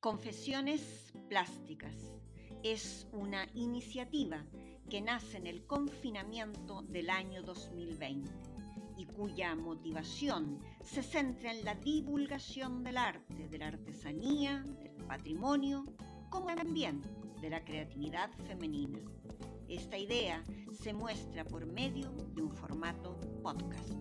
Confesiones Plásticas es una iniciativa que nace en el confinamiento del año 2020 y cuya motivación se centra en la divulgación del arte, de la artesanía, del patrimonio, como también de la creatividad femenina. Esta idea se muestra por medio de un formato podcast.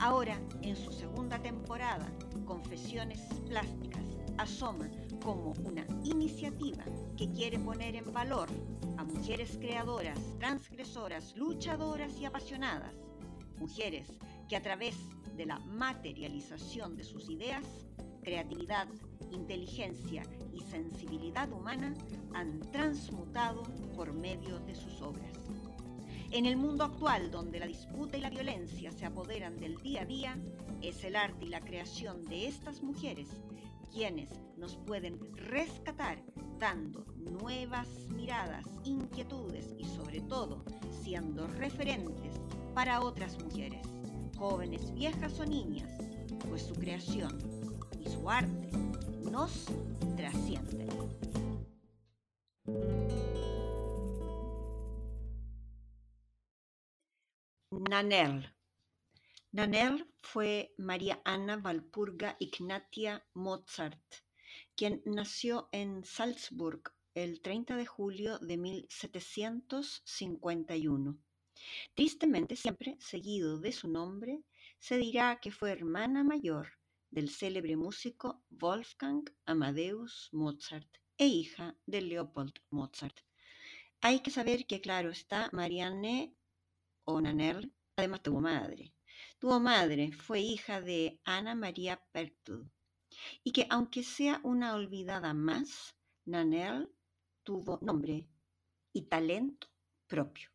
Ahora, en su segunda temporada, Confesiones Plásticas asoma como una iniciativa que quiere poner en valor a mujeres creadoras, transgresoras, luchadoras y apasionadas. Mujeres que a través de la materialización de sus ideas, creatividad, inteligencia y sensibilidad humana han transmutado por medio de sus obras. En el mundo actual, donde la disputa y la violencia se apoderan del día a día, es el arte y la creación de estas mujeres quienes nos pueden rescatar dando nuevas miradas, inquietudes y sobre todo siendo referentes para otras mujeres, jóvenes, viejas o niñas, pues su creación y su arte nos trascienden. Nanel. Nanel fue María Ana Valpurga Ignatia Mozart, quien nació en Salzburg el 30 de julio de 1751. Tristemente, siempre seguido de su nombre, se dirá que fue hermana mayor del célebre músico Wolfgang Amadeus Mozart e hija de Leopold Mozart. Hay que saber que, claro está, Marianne o Nanel además tuvo madre. Tuvo madre, fue hija de Ana María Pertl, y que aunque sea una olvidada más, Nanel tuvo nombre y talento propio.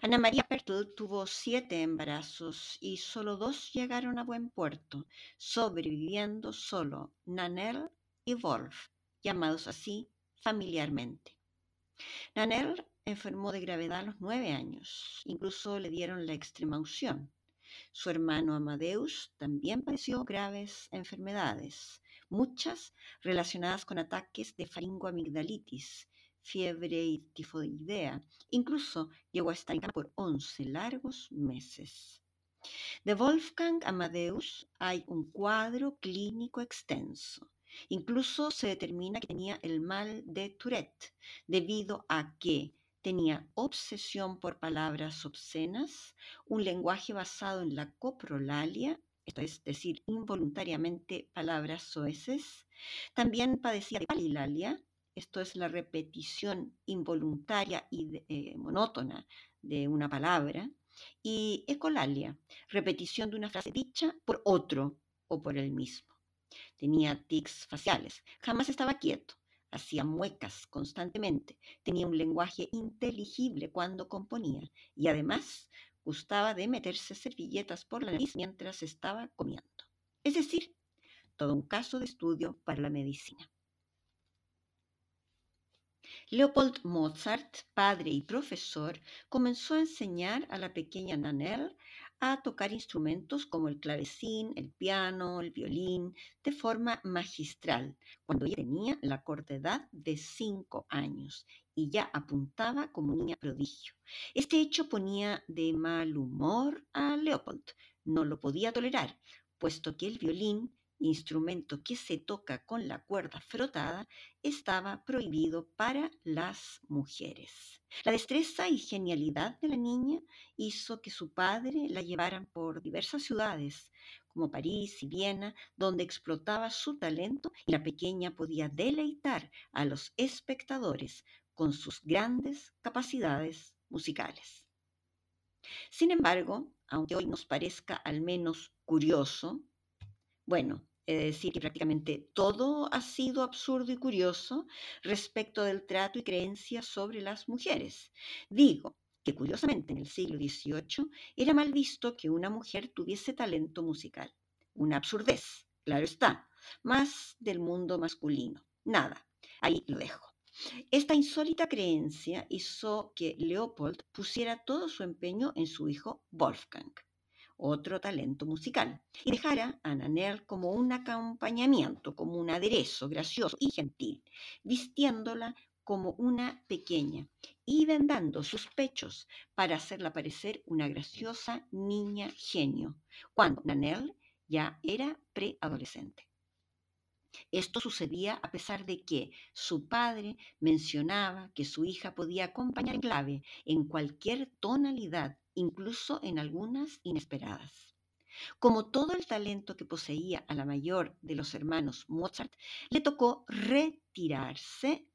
Ana María Pertl tuvo siete embarazos y solo dos llegaron a buen puerto, sobreviviendo solo Nanel y Wolf, llamados así familiarmente. Nanel enfermó de gravedad a los nueve años. Incluso le dieron la extrema unción. Su hermano Amadeus también padeció graves enfermedades, muchas relacionadas con ataques de faringoamigdalitis, fiebre y tifoidea. Incluso llegó a estar en por once largos meses. De Wolfgang Amadeus hay un cuadro clínico extenso. Incluso se determina que tenía el mal de Tourette, debido a que tenía obsesión por palabras obscenas, un lenguaje basado en la coprolalia, esto es decir, involuntariamente palabras soeces. También padecía de palilalia, esto es la repetición involuntaria y eh, monótona de una palabra. Y ecolalia, repetición de una frase dicha por otro o por el mismo. Tenía tics faciales, jamás estaba quieto, hacía muecas constantemente, tenía un lenguaje inteligible cuando componía y además gustaba de meterse servilletas por la nariz mientras estaba comiendo. Es decir, todo un caso de estudio para la medicina. Leopold Mozart, padre y profesor, comenzó a enseñar a la pequeña Nanel a tocar instrumentos como el clavecín, el piano, el violín, de forma magistral, cuando ella tenía la corta edad de cinco años y ya apuntaba como niña prodigio. Este hecho ponía de mal humor a Leopold. No lo podía tolerar, puesto que el violín instrumento que se toca con la cuerda frotada, estaba prohibido para las mujeres. La destreza y genialidad de la niña hizo que su padre la llevaran por diversas ciudades, como París y Viena, donde explotaba su talento y la pequeña podía deleitar a los espectadores con sus grandes capacidades musicales. Sin embargo, aunque hoy nos parezca al menos curioso, bueno, es decir, que prácticamente todo ha sido absurdo y curioso respecto del trato y creencias sobre las mujeres. Digo que curiosamente en el siglo XVIII era mal visto que una mujer tuviese talento musical. Una absurdez, claro está, más del mundo masculino. Nada, ahí lo dejo. Esta insólita creencia hizo que Leopold pusiera todo su empeño en su hijo Wolfgang otro talento musical, y dejara a Nanel como un acompañamiento, como un aderezo gracioso y gentil, vistiéndola como una pequeña y vendando sus pechos para hacerla parecer una graciosa niña genio, cuando Nanel ya era preadolescente. Esto sucedía a pesar de que su padre mencionaba que su hija podía acompañar en clave en cualquier tonalidad, incluso en algunas inesperadas. Como todo el talento que poseía a la mayor de los hermanos Mozart, le tocó retirarse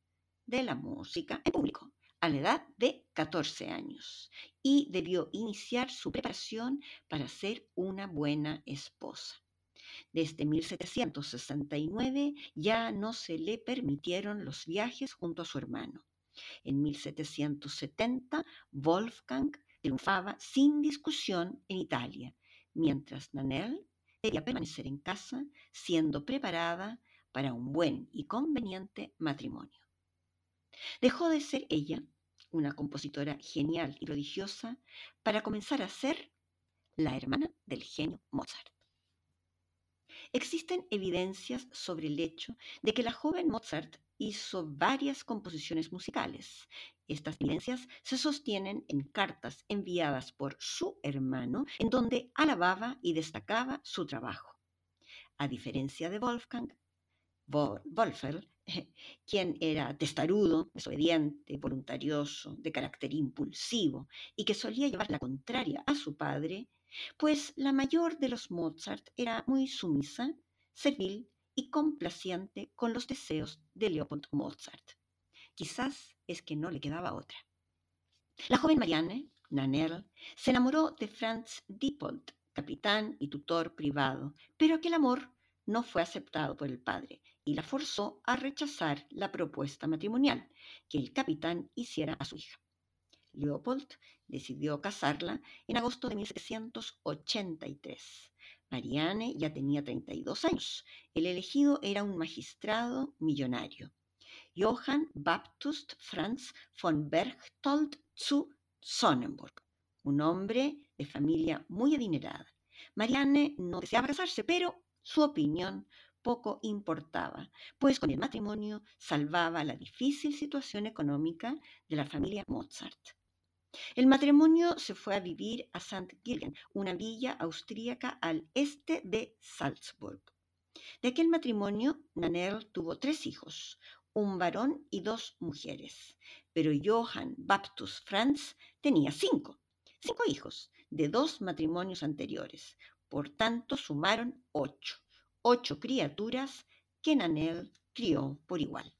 de la música en público a la edad de 14 años y debió iniciar su preparación para ser una buena esposa. Desde 1769 ya no se le permitieron los viajes junto a su hermano. En 1770 Wolfgang triunfaba sin discusión en Italia, mientras Nanel debía permanecer en casa siendo preparada para un buen y conveniente matrimonio. Dejó de ser ella, una compositora genial y prodigiosa, para comenzar a ser la hermana del genio Mozart. Existen evidencias sobre el hecho de que la joven Mozart hizo varias composiciones musicales. Estas evidencias se sostienen en cartas enviadas por su hermano, en donde alababa y destacaba su trabajo. A diferencia de Wolfgang, Wolfel quien era testarudo, desobediente, voluntarioso, de carácter impulsivo y que solía llevar la contraria a su padre, pues la mayor de los Mozart era muy sumisa, servil y complaciente con los deseos de Leopold Mozart. Quizás es que no le quedaba otra. La joven Marianne, Nannerl, se enamoró de Franz Diepold, capitán y tutor privado, pero aquel amor no fue aceptado por el padre y la forzó a rechazar la propuesta matrimonial que el capitán hiciera a su hija. Leopold decidió casarla en agosto de 1783. Marianne ya tenía 32 años. El elegido era un magistrado millonario. Johann Baptist Franz von Berchtold zu Sonnenburg, un hombre de familia muy adinerada. Marianne no deseaba casarse, pero su opinión poco importaba, pues con el matrimonio salvaba la difícil situación económica de la familia Mozart. El matrimonio se fue a vivir a St. Gilgen, una villa austríaca al este de Salzburg. De aquel matrimonio, Nannerl tuvo tres hijos, un varón y dos mujeres, pero Johann Baptist Franz tenía cinco, cinco hijos de dos matrimonios anteriores, por tanto, sumaron ocho, ocho criaturas que Nanel crió por igual.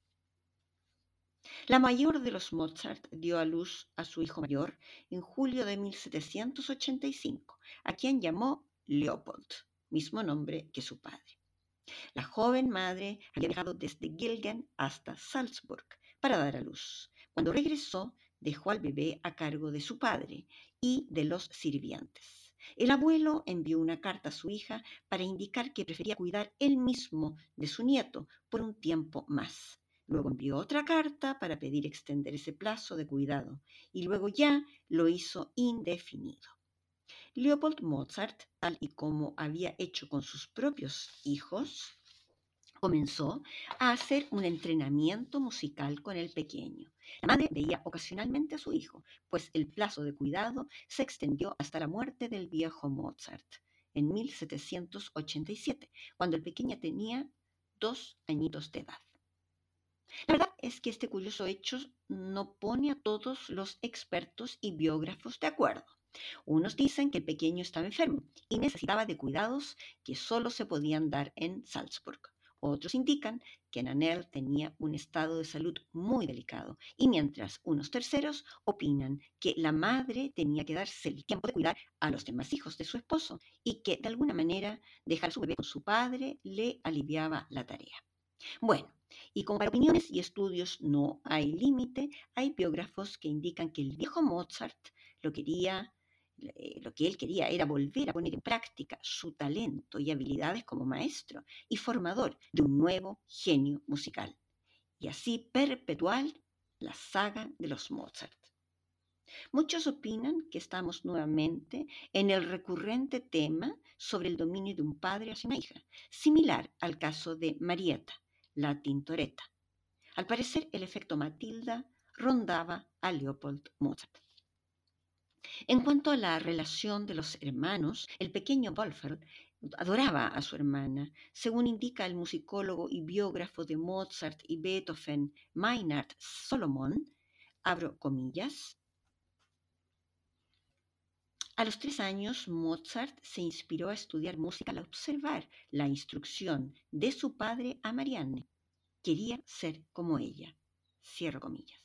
La mayor de los Mozart dio a luz a su hijo mayor en julio de 1785, a quien llamó Leopold, mismo nombre que su padre. La joven madre había viajado desde Gilgen hasta Salzburg para dar a luz. Cuando regresó, dejó al bebé a cargo de su padre y de los sirvientes. El abuelo envió una carta a su hija para indicar que prefería cuidar él mismo de su nieto por un tiempo más. Luego envió otra carta para pedir extender ese plazo de cuidado y luego ya lo hizo indefinido. Leopold Mozart, tal y como había hecho con sus propios hijos, comenzó a hacer un entrenamiento musical con el pequeño. La madre veía ocasionalmente a su hijo, pues el plazo de cuidado se extendió hasta la muerte del viejo Mozart en 1787, cuando el pequeño tenía dos añitos de edad. La verdad es que este curioso hecho no pone a todos los expertos y biógrafos de acuerdo. Unos dicen que el pequeño estaba enfermo y necesitaba de cuidados que solo se podían dar en Salzburg. Otros indican que Nanel tenía un estado de salud muy delicado y mientras unos terceros opinan que la madre tenía que darse el tiempo de cuidar a los demás hijos de su esposo y que de alguna manera dejar a su bebé con su padre le aliviaba la tarea. Bueno, y como para opiniones y estudios no hay límite, hay biógrafos que indican que el viejo Mozart lo quería eh, lo que él quería era volver a poner en práctica su talento y habilidades como maestro y formador de un nuevo genio musical, y así perpetuar la saga de los Mozart. Muchos opinan que estamos nuevamente en el recurrente tema sobre el dominio de un padre hacia una hija, similar al caso de Marietta, la Tintoretta. Al parecer, el efecto Matilda rondaba a Leopold Mozart. En cuanto a la relación de los hermanos, el pequeño Wolfgang adoraba a su hermana, según indica el musicólogo y biógrafo de Mozart y Beethoven, Meinhard Solomon, abro comillas. A los tres años, Mozart se inspiró a estudiar música al observar la instrucción de su padre a Marianne. Quería ser como ella. Cierro comillas.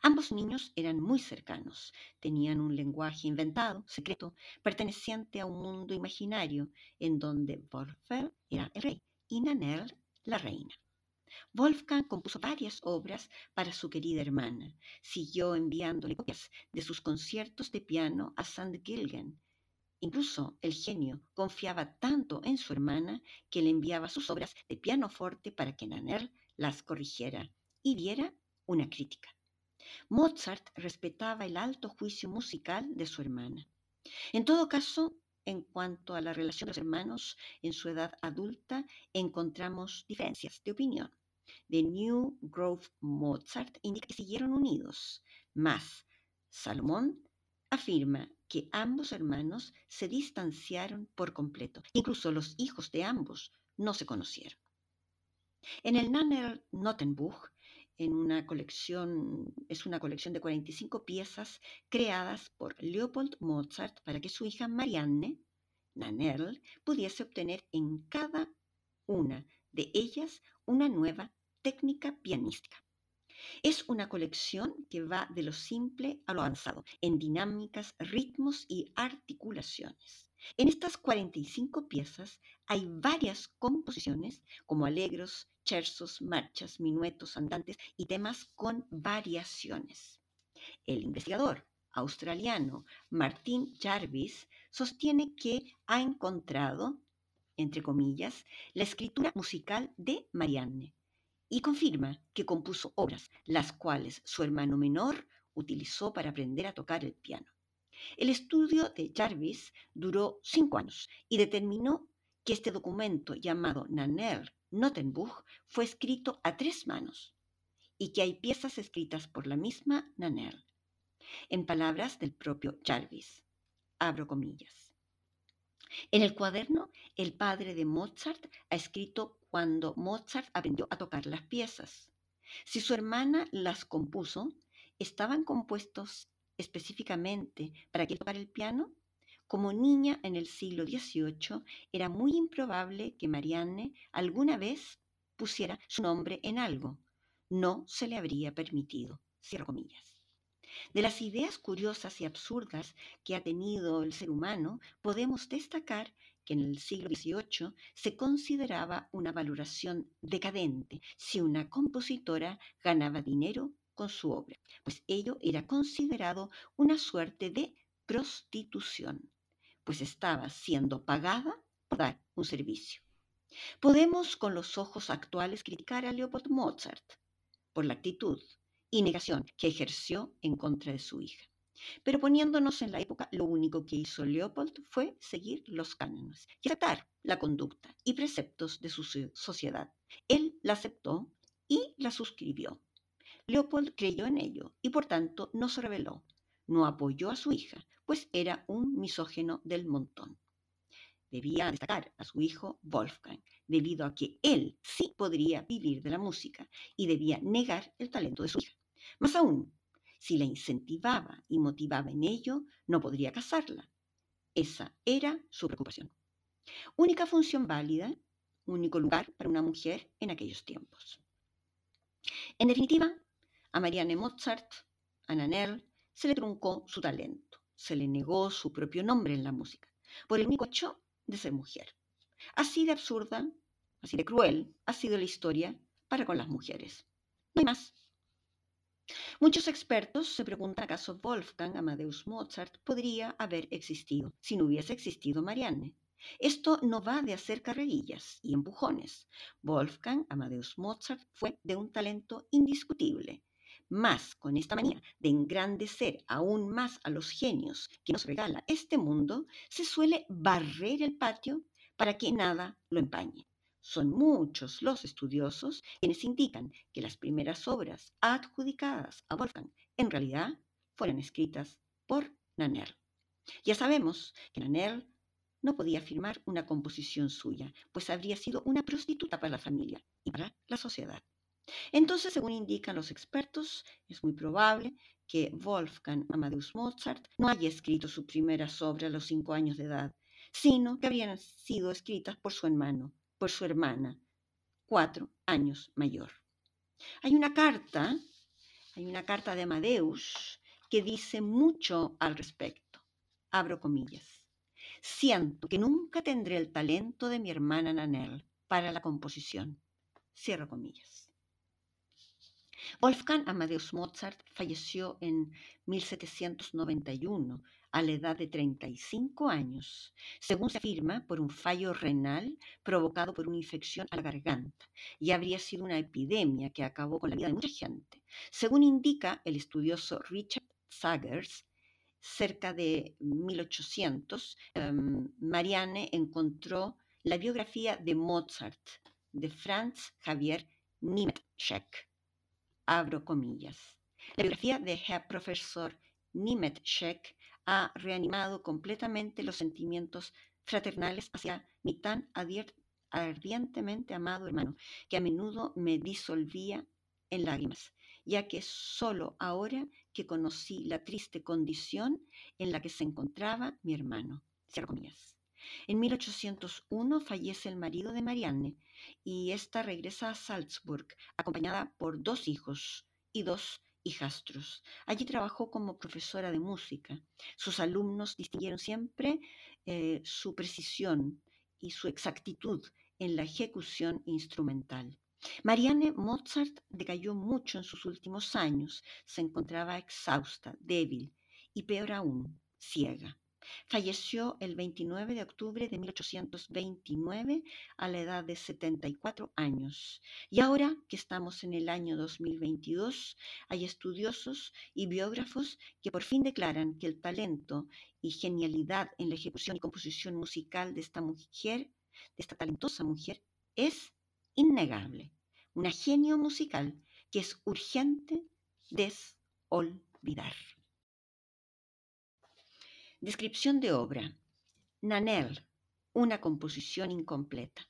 Ambos niños eran muy cercanos, tenían un lenguaje inventado, secreto, perteneciente a un mundo imaginario, en donde Wolfgang era el rey y Nannerl la reina. Wolfgang compuso varias obras para su querida hermana. Siguió enviándole copias de sus conciertos de piano a St. Gilgen. Incluso el genio confiaba tanto en su hermana que le enviaba sus obras de pianoforte para que Nannerl las corrigiera y diera una crítica. Mozart respetaba el alto juicio musical de su hermana. En todo caso, en cuanto a la relación de los hermanos en su edad adulta, encontramos diferencias de opinión. The New Grove Mozart indica que siguieron unidos, mas Salomón afirma que ambos hermanos se distanciaron por completo. Incluso los hijos de ambos no se conocieron. En el Nanner Notenbuch en una colección, es una colección de 45 piezas creadas por Leopold Mozart para que su hija Marianne, Nannerl, pudiese obtener en cada una de ellas una nueva técnica pianística. Es una colección que va de lo simple a lo avanzado, en dinámicas, ritmos y articulaciones. En estas 45 piezas hay varias composiciones como alegros, cherzos, marchas, minuetos, andantes y temas con variaciones. El investigador australiano Martin Jarvis sostiene que ha encontrado, entre comillas, la escritura musical de Marianne y confirma que compuso obras las cuales su hermano menor utilizó para aprender a tocar el piano. El estudio de Jarvis duró cinco años y determinó que este documento llamado Nanner Notenbuch fue escrito a tres manos y que hay piezas escritas por la misma Nanner. En palabras del propio Jarvis, abro comillas. En el cuaderno, el padre de Mozart ha escrito cuando Mozart aprendió a tocar las piezas. Si su hermana las compuso, estaban compuestos específicamente para que tocara el piano, como niña en el siglo XVIII era muy improbable que Marianne alguna vez pusiera su nombre en algo. No se le habría permitido. Cierro comillas. De las ideas curiosas y absurdas que ha tenido el ser humano, podemos destacar que en el siglo XVIII se consideraba una valoración decadente si una compositora ganaba dinero con su obra, pues ello era considerado una suerte de prostitución, pues estaba siendo pagada por dar un servicio. Podemos con los ojos actuales criticar a Leopold Mozart por la actitud y negación que ejerció en contra de su hija. Pero poniéndonos en la época, lo único que hizo Leopold fue seguir los cánones y aceptar la conducta y preceptos de su sociedad. Él la aceptó y la suscribió. Leopold creyó en ello y por tanto no se rebeló, no apoyó a su hija, pues era un misógeno del montón. Debía destacar a su hijo Wolfgang, debido a que él sí podría vivir de la música y debía negar el talento de su hija. Más aún, si la incentivaba y motivaba en ello, no podría casarla. Esa era su preocupación. Única función válida, único lugar para una mujer en aquellos tiempos. En definitiva, a Marianne Mozart, a Nanel, se le truncó su talento, se le negó su propio nombre en la música, por el único hecho de ser mujer. Así de absurda, así de cruel ha sido la historia para con las mujeres. No hay más. Muchos expertos se preguntan acaso Wolfgang Amadeus Mozart podría haber existido si no hubiese existido Marianne. Esto no va de hacer carrerillas y empujones. Wolfgang Amadeus Mozart fue de un talento indiscutible, Más con esta manía de engrandecer aún más a los genios que nos regala este mundo, se suele barrer el patio para que nada lo empañe. Son muchos los estudiosos quienes indican que las primeras obras adjudicadas a Wolfgang en realidad fueron escritas por Nannerl. Ya sabemos que Nannerl no podía firmar una composición suya, pues habría sido una prostituta para la familia y para la sociedad. Entonces, según indican los expertos, es muy probable que Wolfgang Amadeus Mozart no haya escrito sus primeras obras a los cinco años de edad, sino que habrían sido escritas por su hermano, por su hermana, cuatro años mayor. Hay una carta, hay una carta de Amadeus que dice mucho al respecto. Abro comillas. Siento que nunca tendré el talento de mi hermana Nanel para la composición. Cierro comillas. Wolfgang Amadeus Mozart falleció en 1791 a la edad de 35 años, según se afirma por un fallo renal provocado por una infección a la garganta, y habría sido una epidemia que acabó con la vida de mucha gente. Según indica el estudioso Richard Sagers, cerca de 1800, em, Marianne encontró la biografía de Mozart de Franz Javier Niemetschek. Abro comillas. La biografía de Herr Profesor Niemetschek ha reanimado completamente los sentimientos fraternales hacia mi tan ardientemente amado hermano, que a menudo me disolvía en lágrimas, ya que solo ahora que conocí la triste condición en la que se encontraba mi hermano. En 1801 fallece el marido de Marianne y ésta regresa a Salzburg, acompañada por dos hijos y dos hijastros. Allí trabajó como profesora de música. Sus alumnos distinguieron siempre eh, su precisión y su exactitud en la ejecución instrumental. Marianne Mozart decayó mucho en sus últimos años. Se encontraba exhausta, débil y peor aún, ciega. Falleció el 29 de octubre de 1829 a la edad de 74 años. Y ahora que estamos en el año 2022, hay estudiosos y biógrafos que por fin declaran que el talento y genialidad en la ejecución y composición musical de esta mujer, de esta talentosa mujer, es innegable. Una genio musical que es urgente desolvidar. Descripción de obra. Nanel, una composición incompleta.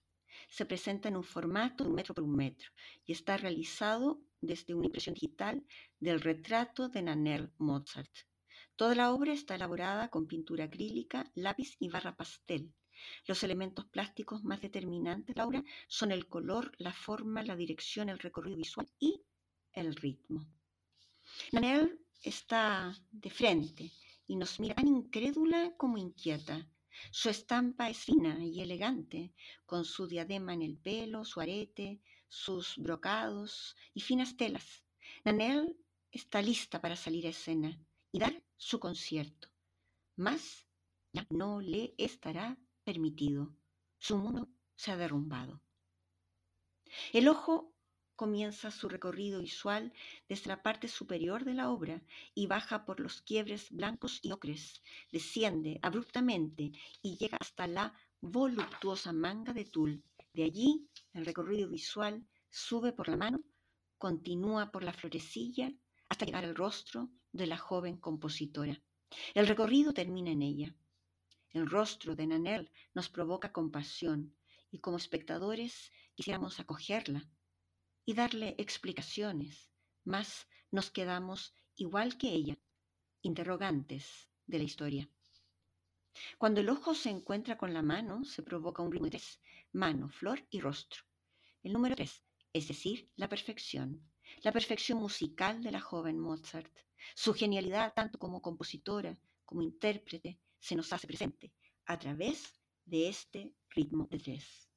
Se presenta en un formato de un metro por un metro y está realizado desde una impresión digital del retrato de Nanel Mozart. Toda la obra está elaborada con pintura acrílica, lápiz y barra pastel. Los elementos plásticos más determinantes de la obra son el color, la forma, la dirección, el recorrido visual y el ritmo. Nanel está de frente, y nos mira tan incrédula como inquieta. Su estampa es fina y elegante, con su diadema en el pelo, su arete, sus brocados y finas telas. Nanel está lista para salir a escena y dar su concierto. Mas ya no le estará permitido. Su mundo se ha derrumbado. El ojo comienza su recorrido visual desde la parte superior de la obra y baja por los quiebres blancos y ocres, desciende abruptamente y llega hasta la voluptuosa manga de tul. De allí, el recorrido visual sube por la mano, continúa por la florecilla hasta llegar al rostro de la joven compositora. El recorrido termina en ella. El rostro de Nanel nos provoca compasión y como espectadores quisiéramos acogerla, y darle explicaciones, mas nos quedamos igual que ella, interrogantes de la historia. Cuando el ojo se encuentra con la mano, se provoca un ritmo de tres, mano, flor y rostro. El número tres, es decir, la perfección, la perfección musical de la joven Mozart. Su genialidad, tanto como compositora como intérprete, se nos hace presente a través de este ritmo de tres.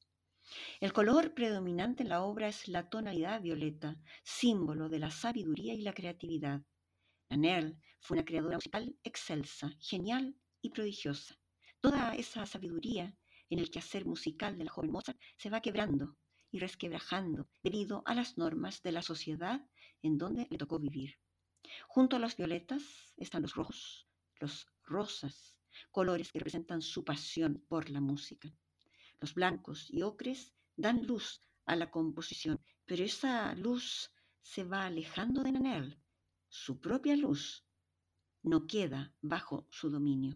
El color predominante en la obra es la tonalidad violeta, símbolo de la sabiduría y la creatividad. Nanel fue una creadora musical excelsa, genial y prodigiosa. Toda esa sabiduría en el quehacer musical de la joven Mozart se va quebrando y resquebrajando debido a las normas de la sociedad en donde le tocó vivir. Junto a las violetas están los rojos, los rosas, colores que representan su pasión por la música. Los blancos y ocres dan luz a la composición, pero esa luz se va alejando de Nanel. Su propia luz no queda bajo su dominio.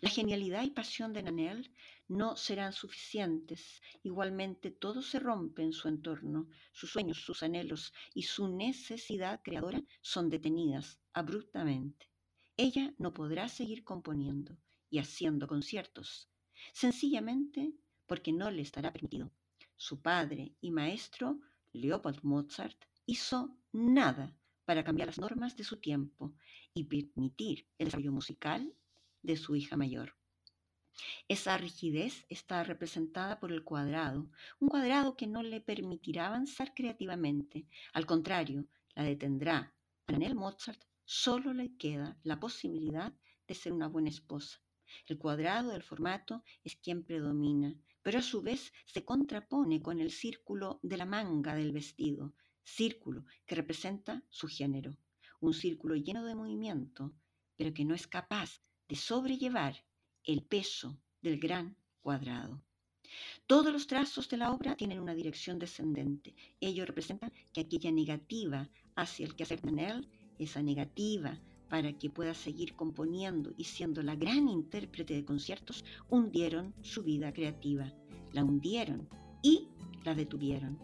La genialidad y pasión de Nanel no serán suficientes. Igualmente todo se rompe en su entorno. Sus sueños, sus anhelos y su necesidad creadora son detenidas abruptamente. Ella no podrá seguir componiendo y haciendo conciertos, sencillamente porque no le estará permitido. Su padre y maestro, Leopold Mozart, hizo nada para cambiar las normas de su tiempo y permitir el desarrollo musical de su hija mayor. Esa rigidez está representada por el cuadrado, un cuadrado que no le permitirá avanzar creativamente, al contrario, la detendrá. A Mozart solo le queda la posibilidad de ser una buena esposa. El cuadrado del formato es quien predomina, pero a su vez se contrapone con el círculo de la manga del vestido, círculo que representa su género, un círculo lleno de movimiento, pero que no es capaz de sobrellevar el peso del gran cuadrado. Todos los trazos de la obra tienen una dirección descendente. Ello representa que aquella negativa hacia el quehacer de él, esa negativa para que pueda seguir componiendo y siendo la gran intérprete de conciertos, hundieron su vida creativa. La hundieron y la detuvieron.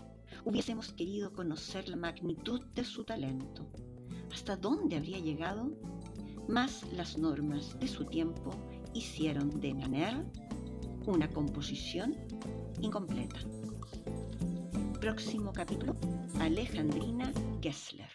Hubiésemos querido conocer la magnitud de su talento. ¿Hasta dónde habría llegado? Más las normas de su tiempo hicieron de Nanner una composición incompleta. Próximo capítulo, Alejandrina Gessler.